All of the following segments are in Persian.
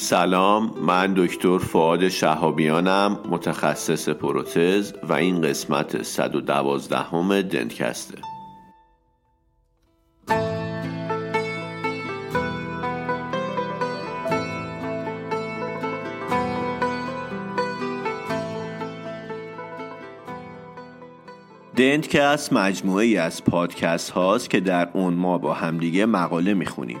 سلام من دکتر فعاد شهابیانم متخصص پروتز و این قسمت 112 همه دنتکسته. دنتکست مجموعه ای از پادکست هاست که در اون ما با همدیگه مقاله می‌خونیم.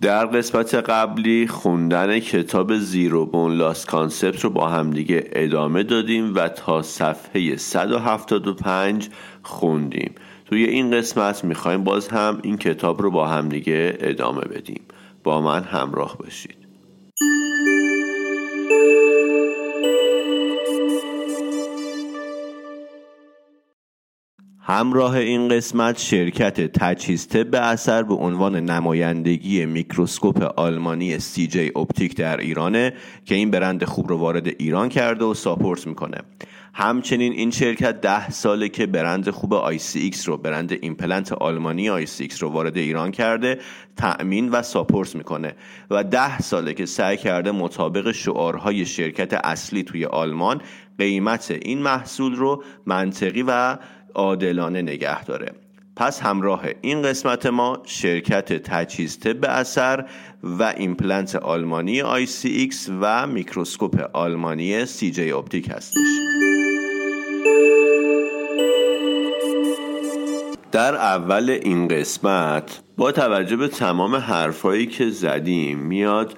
در قسمت قبلی خوندن کتاب Zero Bone Loss Concept رو با همدیگه ادامه دادیم و تا صفحه 175 خوندیم. توی این قسمت می‌خوایم باز هم این کتاب رو با همدیگه ادامه بدیم. با من همراه باشید. همراه این قسمت شرکت تجهیز طب اثر به عنوان نمایندگی میکروسکوپ آلمانی CJ Optik در ایرانه که این برند خوب رو وارد ایران کرده و ساپورت می‌کنه. همچنین این شرکت ده ساله که برند خوب ICX رو برند ایمپلنت آلمانی ICX رو وارد ایران کرده تأمین و ساپورت می‌کنه. و ده ساله که سعی کرده مطابق شعارهای شرکت اصلی توی آلمان قیمت این محصول رو منطقی و عادلانه نگه داره. پس همراه این قسمت ما شرکت تجهیز طب اثر و ایمپلنت آلمانی ICX و میکروسکوپ آلمانی CJ Optik هستش. در اول این قسمت با توجه به تمام حرفایی که زدیم میاد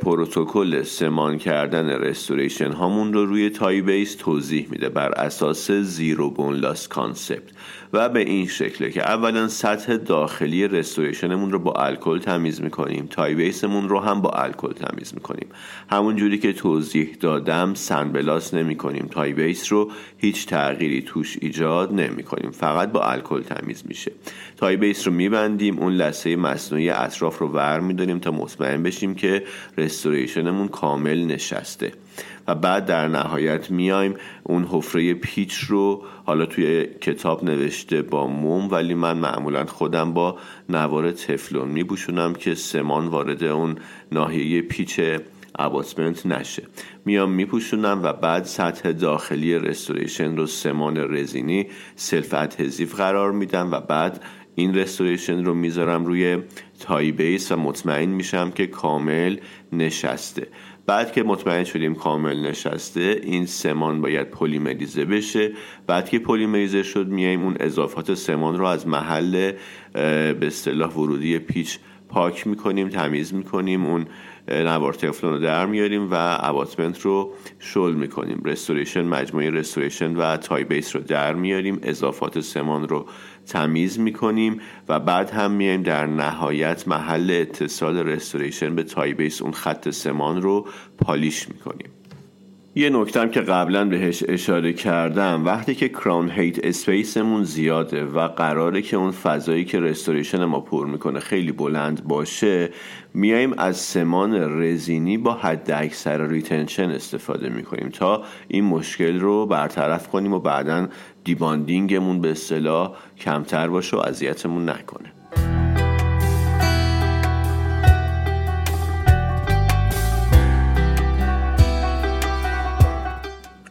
پروتکل سمان کردن restoration هامون رو روی Ti-Base توضیح میده بر اساس Zero Bone Loss Concept و به این شکله که اولا سطح داخلی restoration مون رو با الکل تمیز می‌کنیم Ti-Base مون رو هم با الکل تمیز می‌کنیم. همون جوری که توضیح دادم سنبلاس نمی‌کنیم تای بیس رو هیچ تغییری توش ایجاد نمی‌کنیم فقط با الکل تمیز میشه. تای بیس رو میبندیم اون لسه مصنوعی اطراف رو ور میداریم تا مطمئن بشیم که رستوریشنمون کامل نشسته. و بعد در نهایت میایم اون حفره پیچ رو حالا توی کتاب نوشته با موم ولی من معمولا خودم با نوار تفلون میبوشونم که سمان وارد اون ناحیه پیچ abutment نشه. میام میپوشونم و بعد سطح داخلی restoration رو سمان رزینی self-adhesive قرار میدم و بعد این restoration رو می‌ذارم روی Ti-Base و مطمئن میشم که کامل نشسته. بعد که مطمئن شدیم کامل نشسته این سمان باید پلیمریزه بشه. بعد که پلیمریزه شد میایم اون اضافات سمان رو از محل به اصطلاح ورودی پیچ پاک می‌کنیم تمیز می‌کنیم. اون نوار تفلون رو در میاریم و abutment رو شل می‌کنیم. restoration مجموعه restoration و Ti-Base رو در میاریم. اضافات سمان رو تمیز می‌کنیم و بعد هم میایم در نهایت محل اتصال restoration به Ti-Base اون خط سمان رو polish می‌کنیم. یه نکتم که قبلا بهش اشاره کردم. وقتی که crown height space مون زیاده و قراره که اون فضایی که restoration ما پر می‌کنه خیلی بلند باشه میایم از سمان رزینی با حد اکثر retention استفاده می‌کنیم تا این مشکل رو برطرف کنیم و بعدا debonding مون به اصطلاح کمتر باشه و اذیتمون نکنه.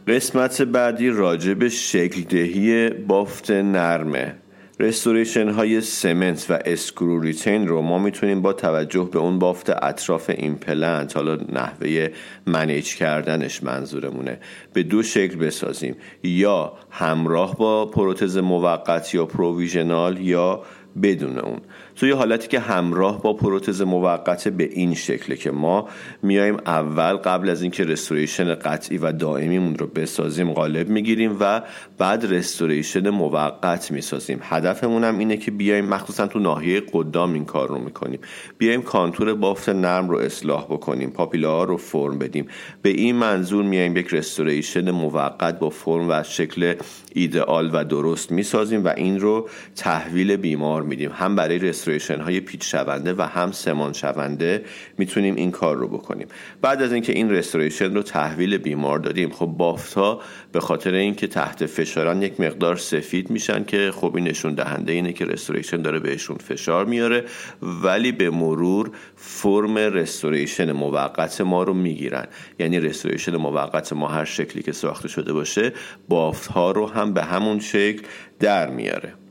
قسمت بعدی راجع به شکل دهی بافت نرمه. restoration های cement و screw retained رو ما می‌تونیم با توجه به اون بافت اطراف ایمپلنت حالا نحوه manage کردنش منظورمونه. به دو شکل بسازیم. یا همراه با پروتز موقت یا provisional یا بدون اون. توی حالتی که همراه با پروتز موقت به این شکله که ما میایم اول قبل از اینکه restoration قطعی و دائمیمون رو بسازیم قالب می‌گیریم و بعد restoration موقت می‌سازیم. هدفمون هم اینه که بیایم مخصوصا تو ناحیه قدام این کار رو می‌کنیم. بیایم contour بافت نرم رو اصلاح بکنیم پاپیلا رو فرم بدیم. به این منظور میایم یک restoration موقت با فرم و شکل ایدئال و درست می‌سازیم و این رو تحویل بیمار میدیم. هم برای restoration های پیچ شونده و هم سمان شونده می‌تونیم این کار رو بکنیم. بعد از اینکه این restoration رو تحویل بیمار دادیم خب بافت ها به خاطر اینکه تحت فشاران یک مقدار سفید میشن که خب این نشون دهنده اینه که رستوریشن داره بهشون فشار میاره ولی به مرور فرم رستوریشن موقت ما رو می‌گیرن. یعنی رستوریشن موقت ما هر شکلی که ساخته شده باشه بافت ها رو هم به همون شکل در میاره.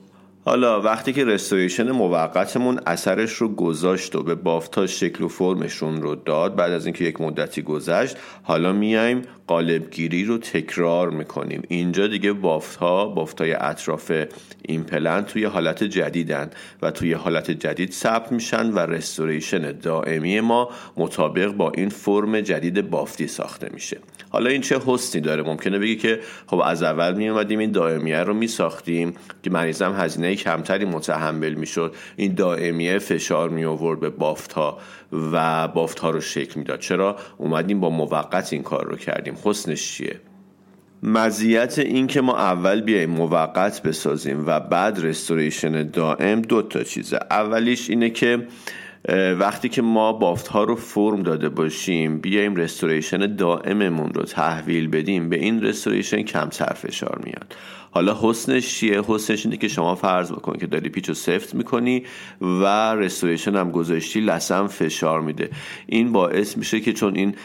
حالا وقتی که رستوریشن موقتمون اثرش رو گذاشت و به بافتا شکل و فرمشون رو داد بعد از اینکه یک مدتی گذشت حالا میایم قالبگیری رو تکرار می‌کنیم. اینجا دیگه بافت ها بافت های اطراف این پلن توی حالت جدیدن و توی حالت جدید ثبت میشن و رستوریشن دائمی ما مطابق با این فرم جدید بافتی ساخته میشه. حالا این چه حسنی داره؟ ممکنه بگی که خب از اول می اومدیم این دائمیه رو می ساختیم که مریضم هزینه کمتری متحمل می‌شد. این دائمیه فشار می آورد به بافت ها و بافت ها رو شکل می‌داد. چرا؟ اومدیم با موقت این کار رو کردیم. حسنش چیه؟ مزیت این که ما اول بیایم موقت بسازیم و بعد رستوریشن دائم دو تا چیزه. اولیش اینه که وقتی که ما بافت ها رو فرم داده باشیم بیایم رستوریشن دائممون رو تحویل بدیم به این رستوریشن کمتر فشار میاد. حالا حسنش چیه؟ حسنش اینه که شما فرض بکن که داری پیچ سفت می‌کنی و رستوریشن هم گذاشتی لسم فشار میده. این باعث میشه که چون این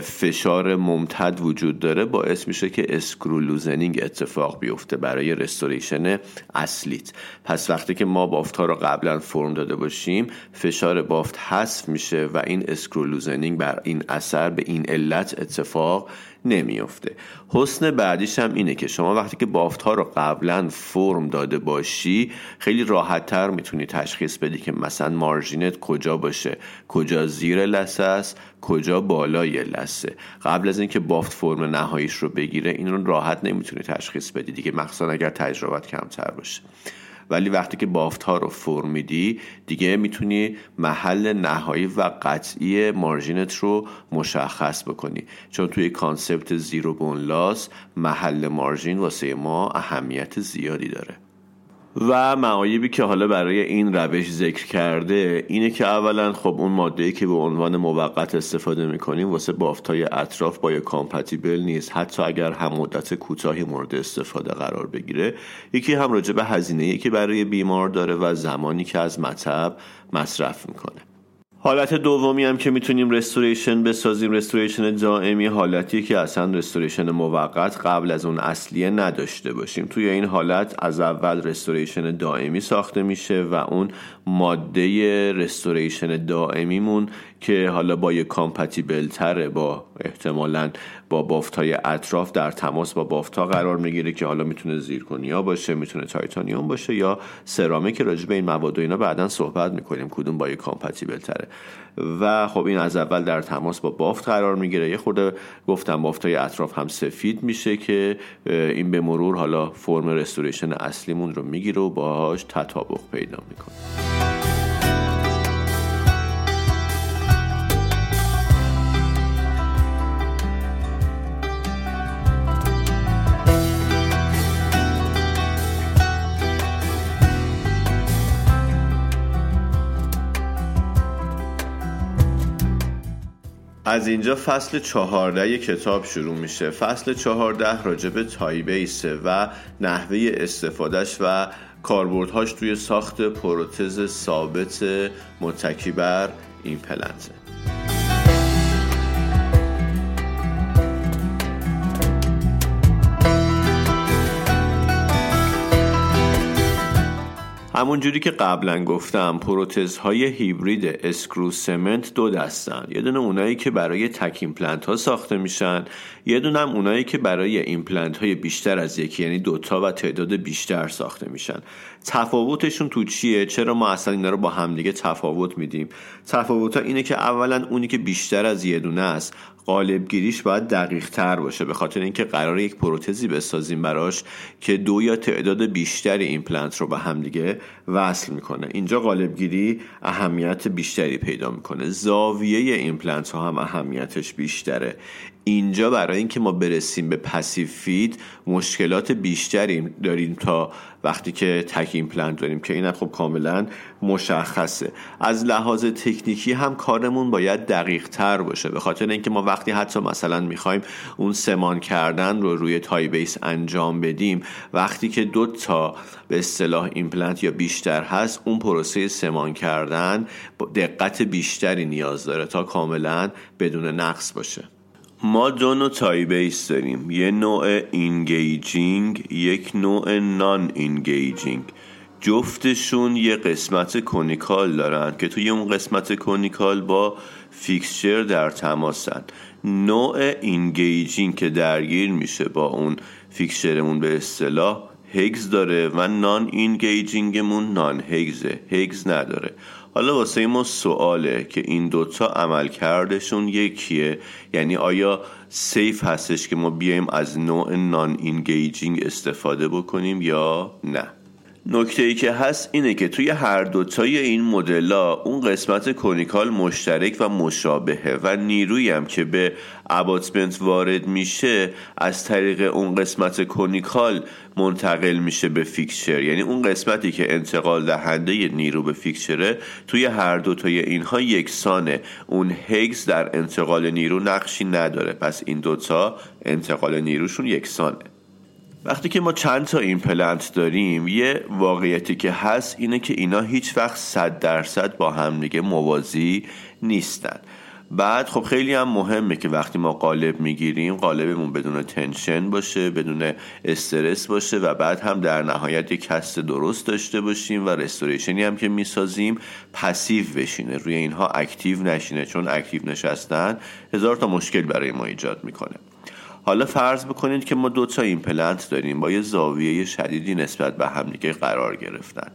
فشار ممتد وجود داره باعث میشه که screw loosening اتفاق بیفته برای restoration اصلیت. پس وقتی که ما بافت ها رو قبلا فرم داده باشیم فشار بافت حذف میشه و این screw loosening بر این اثر به این علت اتفاق نمیافته. حسن بعدیش هم اینه که شما وقتی که بافت ها رو قبلا فرم داده باشی خیلی راحت تر می‌تونی تشخیص بدی که مثلا margin ت کجا باشه. کجا زیر لثه است کجا بالای لثه. قبل از اینکه بافت فرم نهاییش رو بگیره این رو راحت نمی‌تونی تشخیص بدی. دیگه مخصوصا اگر تجربت کمتر باشه. ولی وقتی که بافت ها رو فرم میدی دیگه می‌تونی محل نهایی و قطعی margin ت رو مشخص بکنی. چون توی concept Zero Bone Loss محل margin واسه ما اهمیت زیادی داره. و معایبی که حالا برای این روش ذکر کرده اینه که اولا خب اون ماده که به عنوان موقت استفاده می‌کنیم واسه بافتای اطراف biocompatible نیست. حتی اگر هم مدت کوتاهی مورد استفاده قرار بگیره یکی هم راجع به هزینه که برای بیمار داره و زمانی که از مطب مصرف می‌کنه. حالت دومی هم که می‌تونیم restoration بسازیم restoration دائمی حالتی که اصلا restoration موقت قبل از اون اصلیه نداشته باشیم. توی این حالت از اول restoration دائمی ساخته میشه و اون ماده restoration دائمیمون که حالا biocompatible تره با احتمالا با بافت های اطراف در تماس با بافت ها قرار می‌گیره که حالا می‌تونه zirconia باشه می‌تونه titanium باشه یا سرامیک که راجع این مواد و اینا بعدا صحبت می‌کنیم کدوم biocompatible تره و خب این از اول در تماس با بافت قرار می‌گیره. یه خورده گفتم بافت های اطراف هم سفید میشه که این به مرور حالا فرم restoration اصلیمون رو می‌گیره و باهاش تطابق پیدا می‌کنه. از اینجا فصل چهارده کتاب شروع میشه. فصل چهارده راجب Ti-base ه و نحوه استفادهش و کاربردهاش توی ساخت پروتز ثابت متکی بر ایمپلنته همون جوری که قبلا گفتم پروتزهای hybrid screw cement دو دستن. یه دونه اونایی که برای تک ایمپلنت ها ساخته میشن یه دونه هم اونایی که برای ایمپلنت های بیشتر از یکی یعنی دوتا و تعداد بیشتر ساخته میشن. تفاوتشون تو چیه؟ چرا ما اصلا اینا رو با همدیگه تفاوت میدیم؟ تفاوت ها اینه که اولا اونی که بیشتر از یه دونه است قالبگیریش باید دقیق تر باشه به خاطر اینکه قرار یک پروتزی بسازیم براش که دو یا تعداد بیشتری ایمپلنت رو به همدیگه وصل می‌کنه. اینجا قالبگیری اهمیت بیشتری پیدا می‌کنه. زاویه ایمپلنت ها هم اهمیتش بیشتره. اینجا برای اینکه ما برسیم به passive fit مشکلات بیشتری داریم تا وقتی که تک ایمپلنت داریم که این خب کاملا مشخصه. از لحاظ تکنیکی هم کارمون باید دقیق تر باشه. به خاطر اینکه ما وقتی حتی مثلا می‌خوایم اون سمان کردن رو روی Ti-base انجام بدیم وقتی که دو تا به اصطلاح ایمپلنت یا بیشتر هست اون پروسه سمان کردن دقت بیشتری نیاز داره تا کاملا بدون نقص باشه. ما دو نوع Ti-base داریم. یه نوع engaging یک نوع non-engaging جفتشون یه قسمت conical دارن که توی اون قسمت conical با fixture در تماسن. نوع engaging که درگیر میشه با اون fixture مون به اصطلاح hex داره و non-engaging مون non-hex ه hex نداره. حالا واسه ما سواله که این دوتا عمل کردشون یکیه. یعنی آیا safe هستش که ما بیایم از نوع non-engaging استفاده بکنیم یا نه؟ نکته ای که هست اینه که توی هر دوتای این مدل اون قسمت conical مشترک و مشابهه و نیرویی هم که به abutment وارد میشه از طریق اون قسمت conical منتقل میشه به fixture. یعنی اون قسمتی که انتقال دهنده نیرو به fixture ه توی هر دوتای اینها یکسانه. اون hex در انتقال نیرو نقشی نداره. پس این دوتا انتقال نیروشون یکسانه. وقتی که ما چند تا ایمپلنت داریم یه واقعیتی که هست اینه که اینا هیچ وقت صد درصد با هم دیگه موازی نیستن. بعد خب خیلی هم مهمه که وقتی ما قالب می‌گیریم قالبمون بدون tension باشه بدون استرس باشه و بعد هم در نهایت یک cast درست داشته باشیم و restoration ی هم که می‌سازیم passive بشینه روی اینها active نشینه. چون active نشستن هزار تا مشکل برای ما ایجاد می‌کنه. حالا فرض بکنید که ما دو تا ایمپلنت داریم با یه زاویه شدیدی نسبت به همدیگه قرار گرفتن.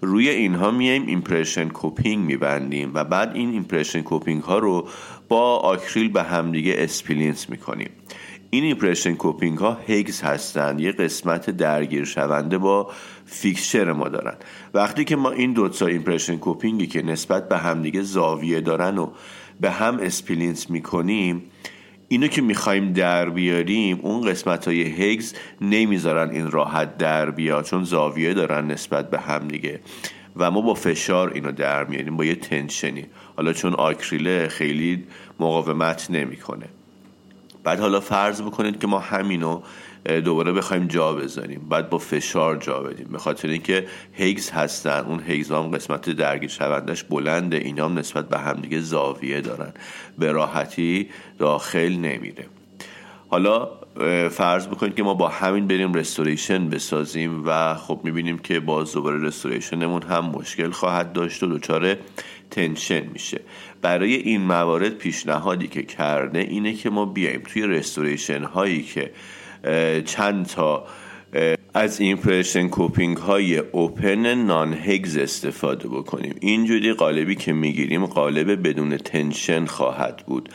روی اینها میایم impression coping میبندیم و بعد این impression coping ها رو با آکریل به همدیگه splint می‌کنیم. این impression coping ها hex هستن یه قسمت درگیر شونده با fixture ما دارن. وقتی که ما این دوتا impression coping ی که نسبت به همدیگه زاویه دارن و به هم splint می‌کنیم اینو که می‌خوایم در بیاریم اون قسمت های hex نمی‌ذارن این راحت در بیاد چون زاویه دارن نسبت به هم دیگه. و ما با فشار اینو در میاریم با یه tension ی. حالا چون آکریله خیلی مقاومت نمی‌کنه. بعد حالا فرض بکنید که ما همینو دوباره بخوایم جا بذاریم. بعد با فشار جا بدیم. به خاطر اینکه هیگز هستن. اون هیگز هم قسمت درگیر شوندش بلنده. اینا هم نسبت به همدیگه زاویه دارن. به راحتی داخل نمیره. حالا فرض بکنید که ما با همین بریم رستوریشن بسازیم و خب می‌بینیم که باز دوباره رستوریشنمون هم مشکل خواهد داشت و دچار تنشن میشه. برای این موارد پیشنهادی که کرده اینه که ما بیایم توی رستوریشن هایی که چند تا از impression coping های open non-hex استفاده بکنیم. اینجوری قالبی که می‌گیریم قالب بدون tension خواهد بود.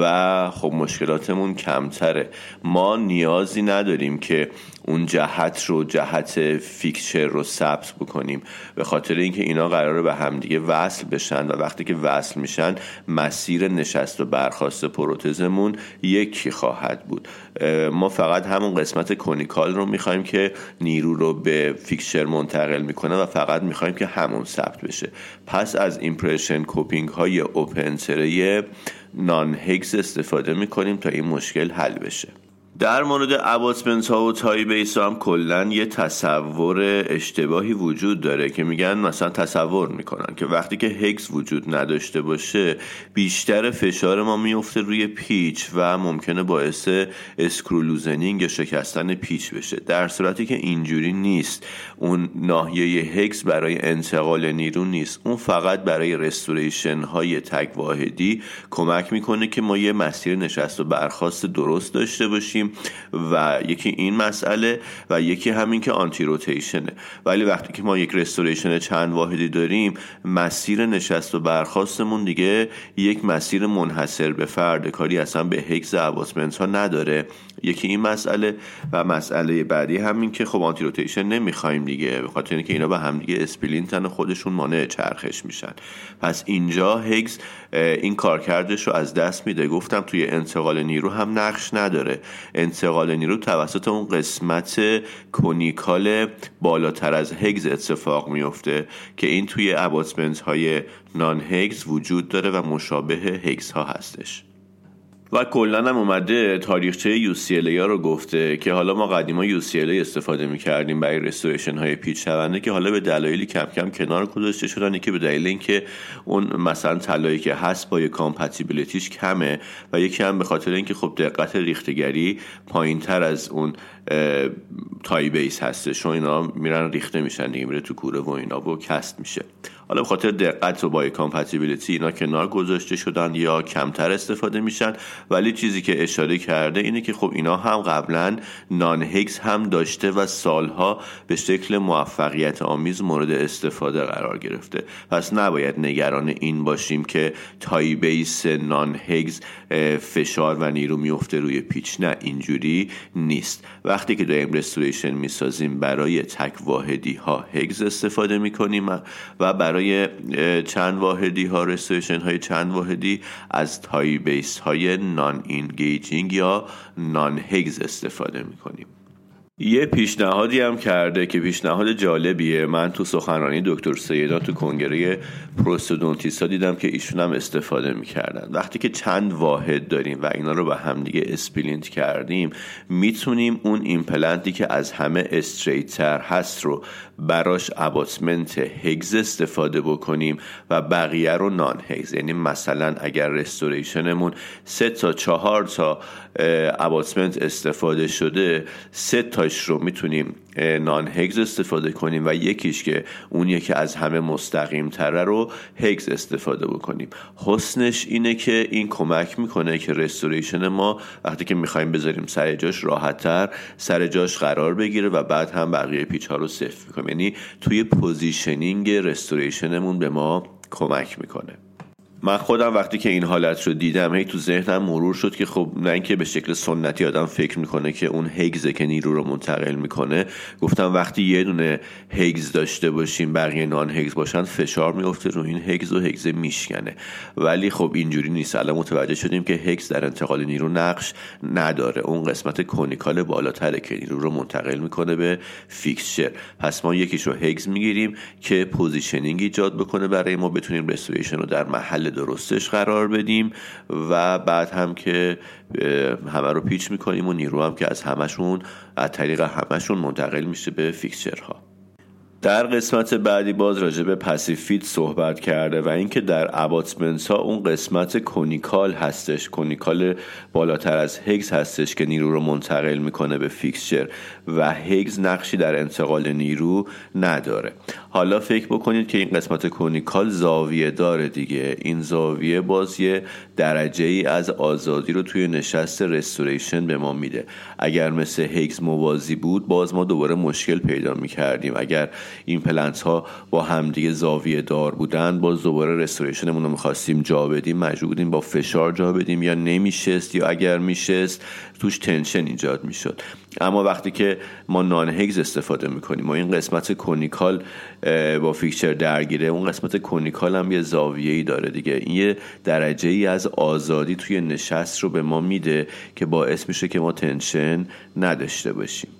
و خب مشکلاتمون کمتره. ما نیازی نداریم که اون جهت رو جهت fixture رو ثبت بکنیم. به خاطر اینکه اینا قراره به همدیگه وصل بشن و وقتی که وصل میشن مسیر نشست و برخواست پروتزمون یکی خواهد بود. ما فقط همون قسمت conical رو می‌خوایم که نیرو رو به fixture منتقل می‌کنه و فقط می‌خوایم که همون ثبت بشه. پس از impression coping های open non-hex استفاده می‌کنیم تا این مشکل حل بشه. در مورد abutment ها و Ti-base هم کلا یه تصور اشتباهی وجود داره که میگن مثلا تصور می‌کنن که وقتی که hex وجود نداشته باشه بیشتر فشار ما میفته روی پیچ و ممکنه باعث screw loosening یا شکستن پیچ بشه. در صورتی که اینجوری نیست. اون ناحیه hex برای انتقال نیرو نیست. اون فقط برای restoration های تک واحدی کمک می‌کنه که ما یه مسیر نشست و برخواست درست داشته باشیم. داریم و یکی این مسئله و یکی همین که anti-rotation ه ولی وقتی که ما یک restoration چند واحدی داریم مسیر نشست و برخواستمون دیگه یک مسیر منحصر به فرد. کاری اصلا به hex abutment ها نداره. یکی این مسئله و مسئله بعدی همین که خب anti-rotation نمی‌خوایم دیگه به خاطر اینکه اینا به هم دیگه splint ن خودشون مانع چرخش میشن. پس اینجا hex این کارکردش رو از دست میده. گفتم توی انتقال نیرو هم نقش نداره. انتقال نیرو توسط اون قسمت conical بالاتر از hex اتفاق میفته که این توی abutment های non-hex وجود داره و مشابه hex ها هستش. و کلا هم اومده تاریخچه UCLA ها رو گفته که حالا ما قدیما UCLA استفاده می‌کردیم برای restoration های پیچ شونده که حالا به دلایلی کم کم کنار گذاشته شدن. که به دلیل اینکه اون مثلا طلایی که هست biocompatibility ش کمه و یکی هم به خاطر اینکه خب دقت ریختگری پایین تر از اون Ti-base هستش. و اینا میرن ریخته میشن دیگه میره تو کوره و اینا و cast میشه. حالا به خاطر دقت و biocompatibility اینا کنار گذاشته شدن یا کمتر استفاده میشن ولی چیزی که اشاره کرده اینه که خب اینا هم قبلا non-hex هم داشته و سالها به شکل موفقیت آمیز مورد استفاده قرار گرفته. پس نباید نگران این باشیم که Ti-base non-hex فشار و نیرو میفته روی پیچ. نه اینجوری نیست. وقتی که داریم restoration می‌سازیم برای تک واحدی ها hex استفاده می‌کنیم و برای چند واحدی ها restoration های چند واحدی از Ti-base های non-engaging یا non-hex استفاده می‌کنیم. یه پیشنهادی هم کرده که پیشنهاد جالبیه. من تو سخنرانی دکتر سیدا تو کنگره prosthodontist ا دیدم که ایشون هم استفاده می‌کردن. وقتی که چند واحد داریم و اینا رو به همدیگه splint کردیم می‌تونیم اون ایمپلنتی که از همه straight تر هست رو براش abutment hex استفاده بکنیم و بقیه رو non-hex یعنی مثلا اگر restoration مون سه تا چهار تا abutment استفاده شده سه تاش رو می‌تونیم non-hex استفاده کنیم و یکیش که اون که از همه مستقیم تره رو hex استفاده بکنیم. حسنش اینه که این کمک می‌کنه که restoration ما وقتی که می‌خوایم بذاریم سر جاش راحتتر سر جاش قرار بگیره و بعد هم بقیه پیچ ها رو سفت می‌کنیم. یعنی توی positioning restoration مون به ما کمک می‌کنه. من خودم وقتی که این حالت رو دیدم هی تو ذهنم مرور شد که خب نه اینکه به شکل سنتی آدم فکر می‌کنه که اون hex ه که نیرو رو منتقل می‌کنه گفتم وقتی یه دونه hex داشته باشیم بقیه non-hex باشن فشار میفته رو این هگز و هگز میشکنه. ولی خب اینجوری نیست. الان متوجه شدیم که hex در انتقال نیرو نقش نداره. اون قسمت conical بالاتره که نیرو رو منتقل می‌کنه به fixture. پس ما یکیش رو hex می‌گیریم که positioning ایجاد بکنه برای ما بتونیم restoration رو در محل درستش قرار بدیم و بعد هم که همه رو پیچ می‌کنیم و نیرو هم که از همشون از طریق همشون منتقل میشه به fixture ها. در قسمت بعدی باز راجع به passive fit صحبت کرده و اینکه در abutment ها اون قسمت conical هستش conical بالاتر از hex هستش که نیرو رو منتقل می‌کنه به fixture و hex نقشی در انتقال نیرو نداره. حالا فکر بکنید که این قسمت conical زاویه داره دیگه. این زاویه باز یه درجه ای از آزادی رو توی نشست restoration به ما میده. اگر مثل hex موازی بود باز ما دوباره مشکل پیدا می‌کردیم. اگر ایمپلنت ها با همدیگه زاویه دار بودن باز دوباره restoration مون رو می‌خواستیم جا بدیم مجبور بودیم با فشار جا بدیم. یا نمیشست یا اگر میشست توش tension ایجاد می‌شد. اما وقتی که ما non-hex استفاده می‌کنیم و این قسمت conical با fixture درگیره اون قسمت conical هم یه زاویه ای داره دیگه. این یه درجه ای از آزادی توی نشست رو به ما میده که باعث میشه که ما تنشن نداشته باشیم.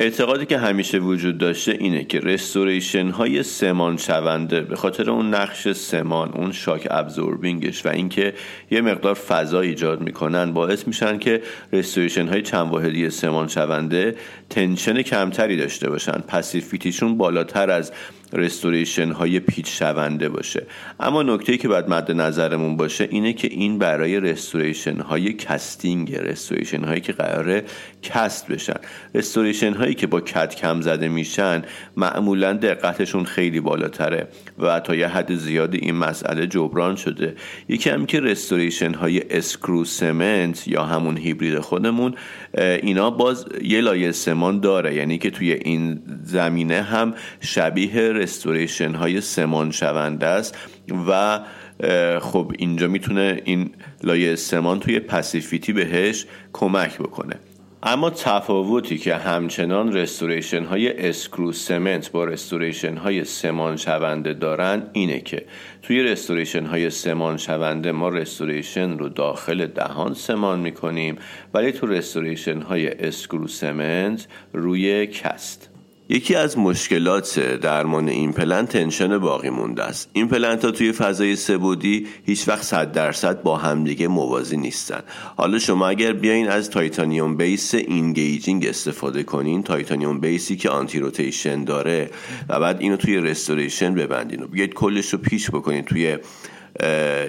اعتقادی که همیشه وجود داشته اینه که رستوریشن های سمان شونده به خاطر اون نقش سمان اون شاک ابزوربینگش و اینکه یه مقدار فضا ایجاد می‌کنن باعث میشن که رستوریشن های چند واحدی سمان شونده تنشن کمتری داشته باشن. پسیفیتیشون بالاتر از restoration های پیچ شونده باشه. اما نکته که باید مد نظرمون باشه اینه که این برای restoration های casting restoration هایی که قراره cast بشن. restoration هایی که با CAD/CAM زده میشن معمولا دقتشون خیلی بالاتره و تا یه حد زیادی این مسئله جبران شده. یکی هم که restoration های screw-cement یا همون هیبرید خودمون اینا باز یه لایه سمان داره. یعنی که توی این زمینه هم شبیه restoration های سمان شونده است و خب اینجا می‌تونه این لایه سمان توی passivity بهش کمک بکنه. اما تفاوتی که همچنان restoration های screw-cement با restoration های سمان شونده دارن اینه که توی restoration های سمان شونده ما restoration رو داخل دهان سمان می‌کنیم ولی تو restoration های screw-cement روی cast. یکی از مشکلات درمان ایمپلنت tension باقی مونده است. ایمپلنت ها توی فضای سه بعدی هیچ وقت صد درصد با همدیگه موازی نیستن. حالا شما اگر بیاین از titanium base engaging استفاده کنین titanium base ی که anti-rotation داره و بعد اینو توی restoration ببندین و بیاید کلش رو پیچ بکنین توی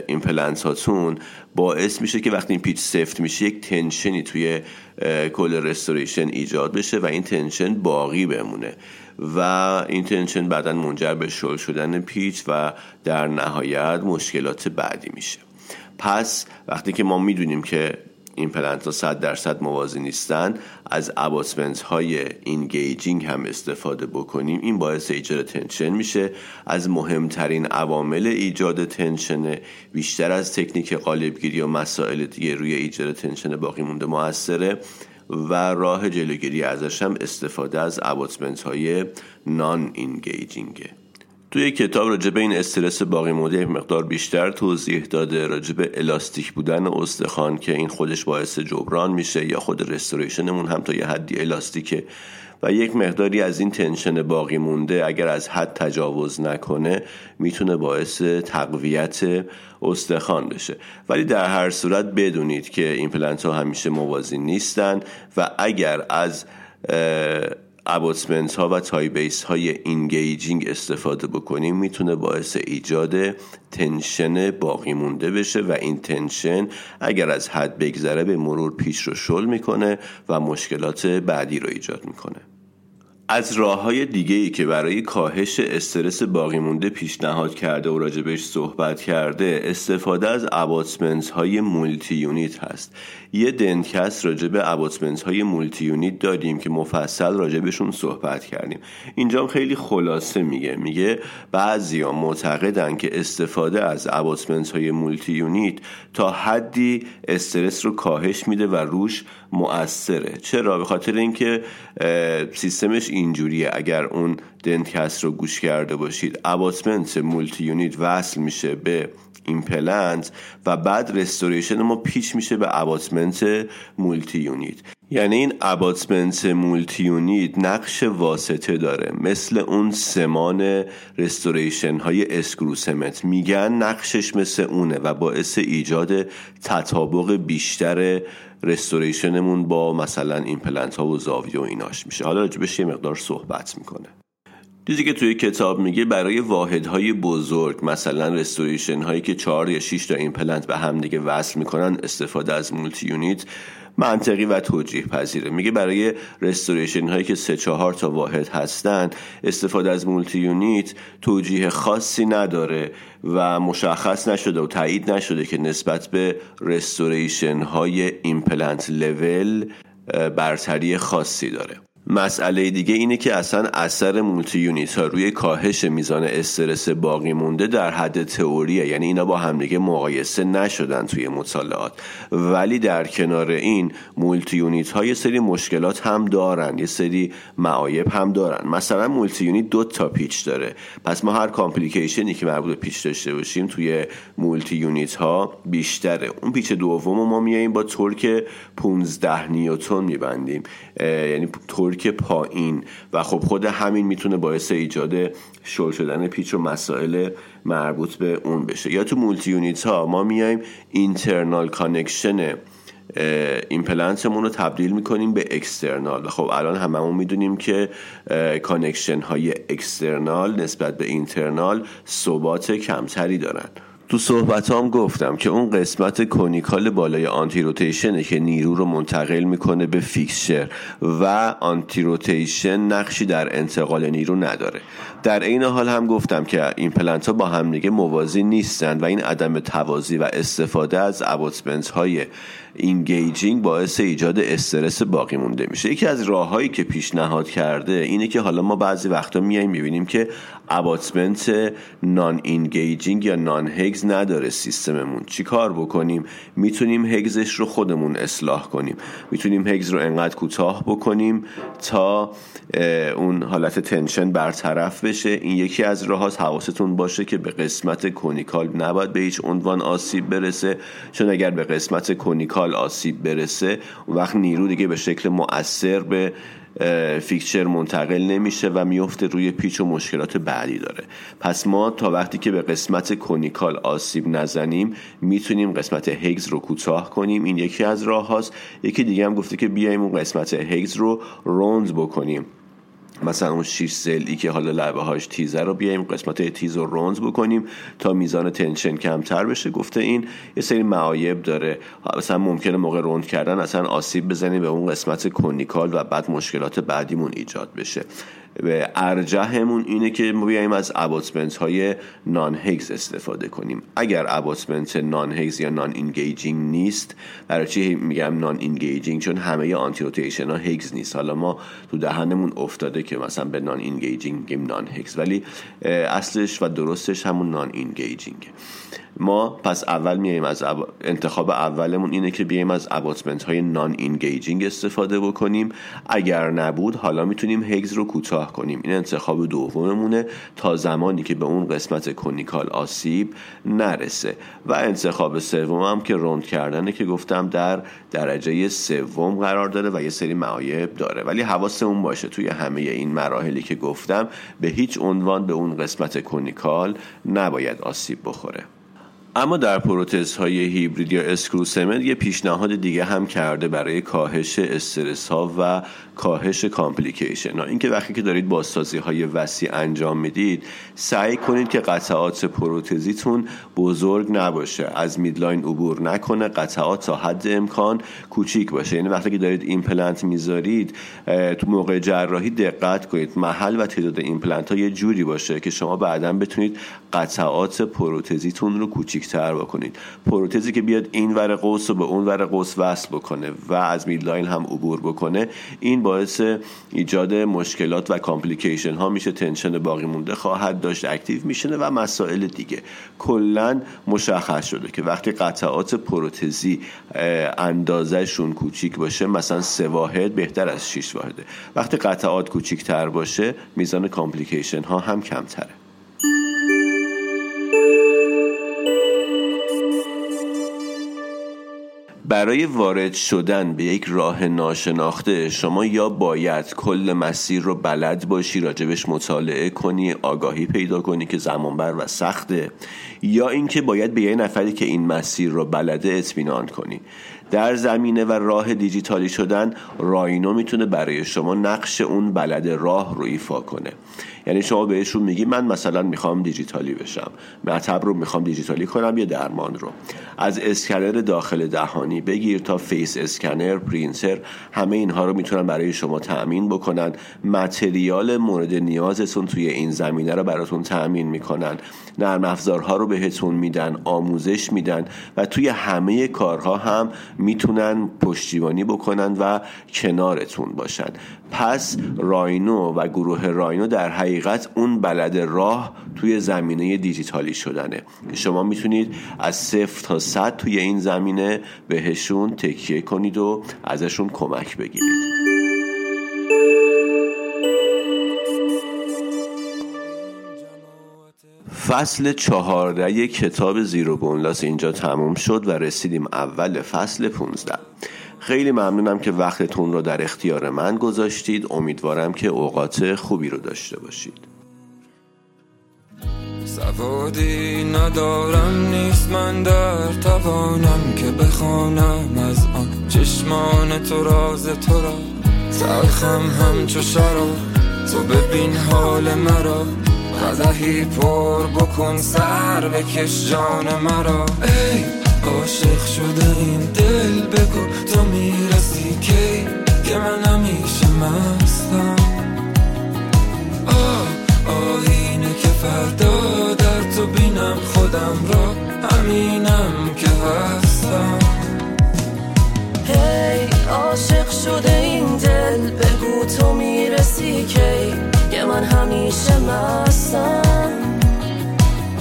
ایمپلنت هاتون باعث میشه که وقتی این پیچ سفت میشه یک tension ی توی کل restoration ایجاد بشه و این tension باقی بمونه. و این tension بعدا منجر به شل شدن پیچ و در نهایت مشکلات بعدی میشه. پس وقتی که ما می‌دونیم که ایمپلنت ها صد درصد موازی نیستن از abutment های engaging هم استفاده بکنیم این باعث ایجاد tension میشه. از مهمترین عوامل ایجاد tension بیشتر از تکنیک قالبگیری و مسائل دیگه روی ایجاد tension باقی مونده موثره و راه جلوگیری ازش هم استفاده از اباسمنت های نان اینگیجینگه توی کتاب راجع به این استرس باقی مونده مقدار بیشتر توضیح داده راجع به الاستیک بودن استخوان که این خودش باعث جبران میشه یا خود رستوریشنمون هم تا یه حدی الاستیکه و یک مقداری از این تنشن باقی مونده اگر از حد تجاوز نکنه می‌تونه باعث تقویت استخوان بشه. ولی در هر صورت بدونید که این ها همیشه موازی نیستن و اگر از abutment ها و Ti-base های engaging استفاده بکنیم می‌تونه باعث ایجاد tension باقی مونده بشه و این tension اگر از حد بگذره به مرور پیچ رو شل می‌کنه و مشکلات بعدی رو ایجاد می‌کنه. از راه های دیگه ای که برای کاهش استرس باقی مونده پیشنهاد کرده و راجبش صحبت کرده استفاده از abutment های multi-unit هست. یه Dentcast راجب abutment های multi-unit داریم که مفصل راجبشون صحبت کردیم. اینجا خیلی خلاصه میگه. میگه بعضیا معتقدن که استفاده از abutment های multi-unit تا حدی استرس رو کاهش میده و روش مؤثره. چرا؟ به خاطر اینکه سیستمش اینجوریه. اگر اون Dentcast رو گوش کرده باشید abutment multi-unit وصل میشه به ایمپلنت و بعد restoration ما پیچ میشه به abutment multi-unit یعنی این abutment multi-unit نقش واسطه داره. مثل اون سمان restoration های screw-cement میگن نقشش مثل اونه و باعث ایجاد تطابق بیشتر restoration مون با مثلا ایمپلنت ها و زاویه و ایناش میشه. حالا راجبش یه مقدار صحبت می‌کنه. چیزی که توی کتاب میگه برای واحدهای بزرگ مثلا restoration هایی که چهار یا 6 تا ایمپلنت به هم دیگه وصل می‌کنن استفاده از multi-unit منطقی و توجیه پذیره. میگه برای restoration هایی که سه چهار تا واحد هستن استفاده از multi-unit توجیه خاصی نداره و مشخص نشده و تایید نشده که نسبت به restoration های implant level برتری خاصی داره. مسئله دیگه اینه که اصلا اثر multi-unit ها روی کاهش میزان استرس باقی مونده در حد تئوریه. یعنی اینا با همدیگه مقایسه نشدن توی مطالعات. ولی در کنار این multi-unit ها یه سری مشکلات هم دارن یه سری معایب هم دارن. مثلا multi-unit دو تا پیچ داره. پس ما هر complication ی که مربوط پیچ داشته باشیم توی multi-unit ها بیشتره. اون پیچ دوم ما میاییم با torque 15 نیوتن میبندیم. یعنی پایین. و خب خود همین می‌تونه باعث ایجاد شل شدن پیچ و مسائل مربوط به اون بشه. یا تو multi-unit ها ما میایم internal connection ایمپلنتمون رو تبدیل می‌کنیم به external. خب الان هممون می‌دونیم که connection های external نسبت به internal ثبات کمتری دارن. تو صحبتام گفتم که اون قسمت conical بالای anti-rotation ه که نیرو رو منتقل می‌کنه به fixture و anti-rotation نقشی در انتقال نیرو نداره. در این حال هم گفتم که ایمپلنت ها با همدیگه موازی نیستند و این عدم توازی و استفاده از abutment های engaging باعث ایجاد استرس باقی مونده میشه. یکی از راههایی که پیشنهاد کرده اینه که حالا ما بعضی وقتا میایم می‌بینیم که abutment non-engaging یا non-hex نداره سیستممون. چی کار بکنیم؟ می‌تونیم hex ش رو خودمون اصلاح کنیم. می‌تونیم hex رو انقدر کوتاه بکنیم تا اون حالت tension برطرف بشه. این یکی از راهاست حواستون باشه که به قسمت conical نباید به هیچ عنوان آسیب برسه. چون اگر به قسمت conical آسیب برسه اون وقت نیرو دیگه به شکل مؤثر به fixture منتقل نمیشه و میفته روی پیچ و مشکلات بعدی داره. پس ما تا وقتی که به قسمت conical آسیب نزنیم می‌تونیم قسمت hex رو کوتاه کنیم. این یکی از راه هاست. یکی دیگه هم گفته که بیایم اون قسمت hex رو round بکنیم. مثلا اون 6 ضلعی که حالا لبه هاش تیزه رو بیایم قسمت تیز رو round بکنیم تا میزان tension کمتر بشه. گفته این یه سری معایب داره. مثلا ممکنه موقع round کردن اصلا آسیب بزنیم به اون قسمت conical و بعد مشکلات بعدیمون ایجاد بشه. به ارجحمون اینه که ما بیایم از abutment های non-hex استفاده کنیم. اگر abutment non-hex یا non-engaging نیست برای چی میگم non-engaging چون همه anti-rotation ها hex نیست. حالا ما تو دهنمون افتاده که مثلا به non-engaging میگیم non-hex ولی اصلش و درستش همون non-engaging ما پس اول میایم از انتخاب اولمون اینه که بیایم از abutment های non-engaging استفاده بکنیم. اگر نبود حالا می‌تونیم هگز رو کوتاه کنیم. این انتخاب دوممونه تا زمانی که به اون قسمت کنیکال آسیب نرسه. و انتخاب سومم که روند کردنه که گفتم در درجه سوم قرار داره و یه سری معایب داره. ولی حواسمون باشه توی همه این مراحلی که گفتم به هیچ عنوان به اون قسمت کنیکال نباید آسیب بخوره. اما در های هیبرید یا اسکروسمنت یه پیشنهاد دیگه هم کرده برای کاهش استرس ها و کاهش complication ها اینکه وقتی که دارید بازسازی های وسیع انجام می‌دید سعی کنید که قطعات پروتزیتون بزرگ نباشه. از midline عبور نکنه قطعات تا حد امکان کوچیک باشه. یعنی وقتی که دارید ایمپلنت می‌ذارید تو موقع جراحی دقت کنید. محل و تعداد ایمپلنت ها یه جوری باشه که شما بعدا بتونید قطعات پروتزیتون رو کوچیکتر بکنید. پروتزی که بیاد این ور قوس رو به اون ور قوس وصل بکنه و از midline هم عبور بکنه این باعث ایجاد مشکلات و complication ها میشه tension باقی مونده خواهد داشت active میشنه و مسائل دیگه. کلا مشخص شده که وقتی قطعات پروتزی اندازهشون کوچیک باشه مثلا سه واحد بهتر از 6 واحده. وقتی قطعات کوچیکتر باشه میزان complication ها هم کمتره. برای وارد شدن به یک راه ناشناخته شما یا باید کل مسیر رو بلد باشی راجبش مطالعه کنی آگاهی پیدا کنی که زمانبر و سخته یا اینکه باید به یه نفری که این مسیر رو بلده اطمینان کنی. در زمینه و راه دیجیتالی شدن راینو می‌تونه برای شما نقش اون بلد راه رو ایفا کنه. یعنی شما بهشون میگی من مثلا می‌خوام دیجیتالی بشم مطب رو می‌خوام دیجیتالی کنم یا درمان رو. از اسکنر داخل دهانی بگیر تا face scanner پرینتر همه اینها رو می‌تونن برای شما تأمین بکنن. material مورد نیازتون توی این زمینه رو براتون تأمین می‌کنن. نرم افزارها رو بهتون میدن آموزش میدن و توی همه کارها هم می‌تونن پشتیبانی بکنن و کنارتون باشن. پس راینو و گروه راینو در حقیقت اون بلد راه توی زمینه دیجیتالی شدنه. که شما می‌تونید از صفر تا صد توی این زمینه بهشون تکیه کنید و ازشون کمک بگیرید. فصل چهارده کتاب زیرو اینجا تموم شد و رسیدیم اول فصل پونزده. خیلی ممنونم که وقتتون رو در اختیار من گذاشتید. امیدوارم که اوقات خوبی رو داشته باشید. سوادی ندارم نیست من در توانم که بخوانم از آن چشمان تو راز تو را. تلخم همچو شراب تو ببین حال مرا. قدهی پر بکن سر بکش جان مرا. ای عاشق شده این دل بگو تو می‌رسی کی؟ که من همیشه مستم. آه آینه که فردا در تو بینم خودم را همینم که هستم. هی عاشق شده این دل بگو تو می‌رسی کی؟ که من همیشه مستم.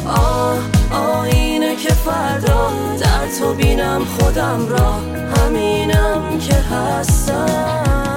آه آینه که فردا در تو بینم خودم را همینم که هستم.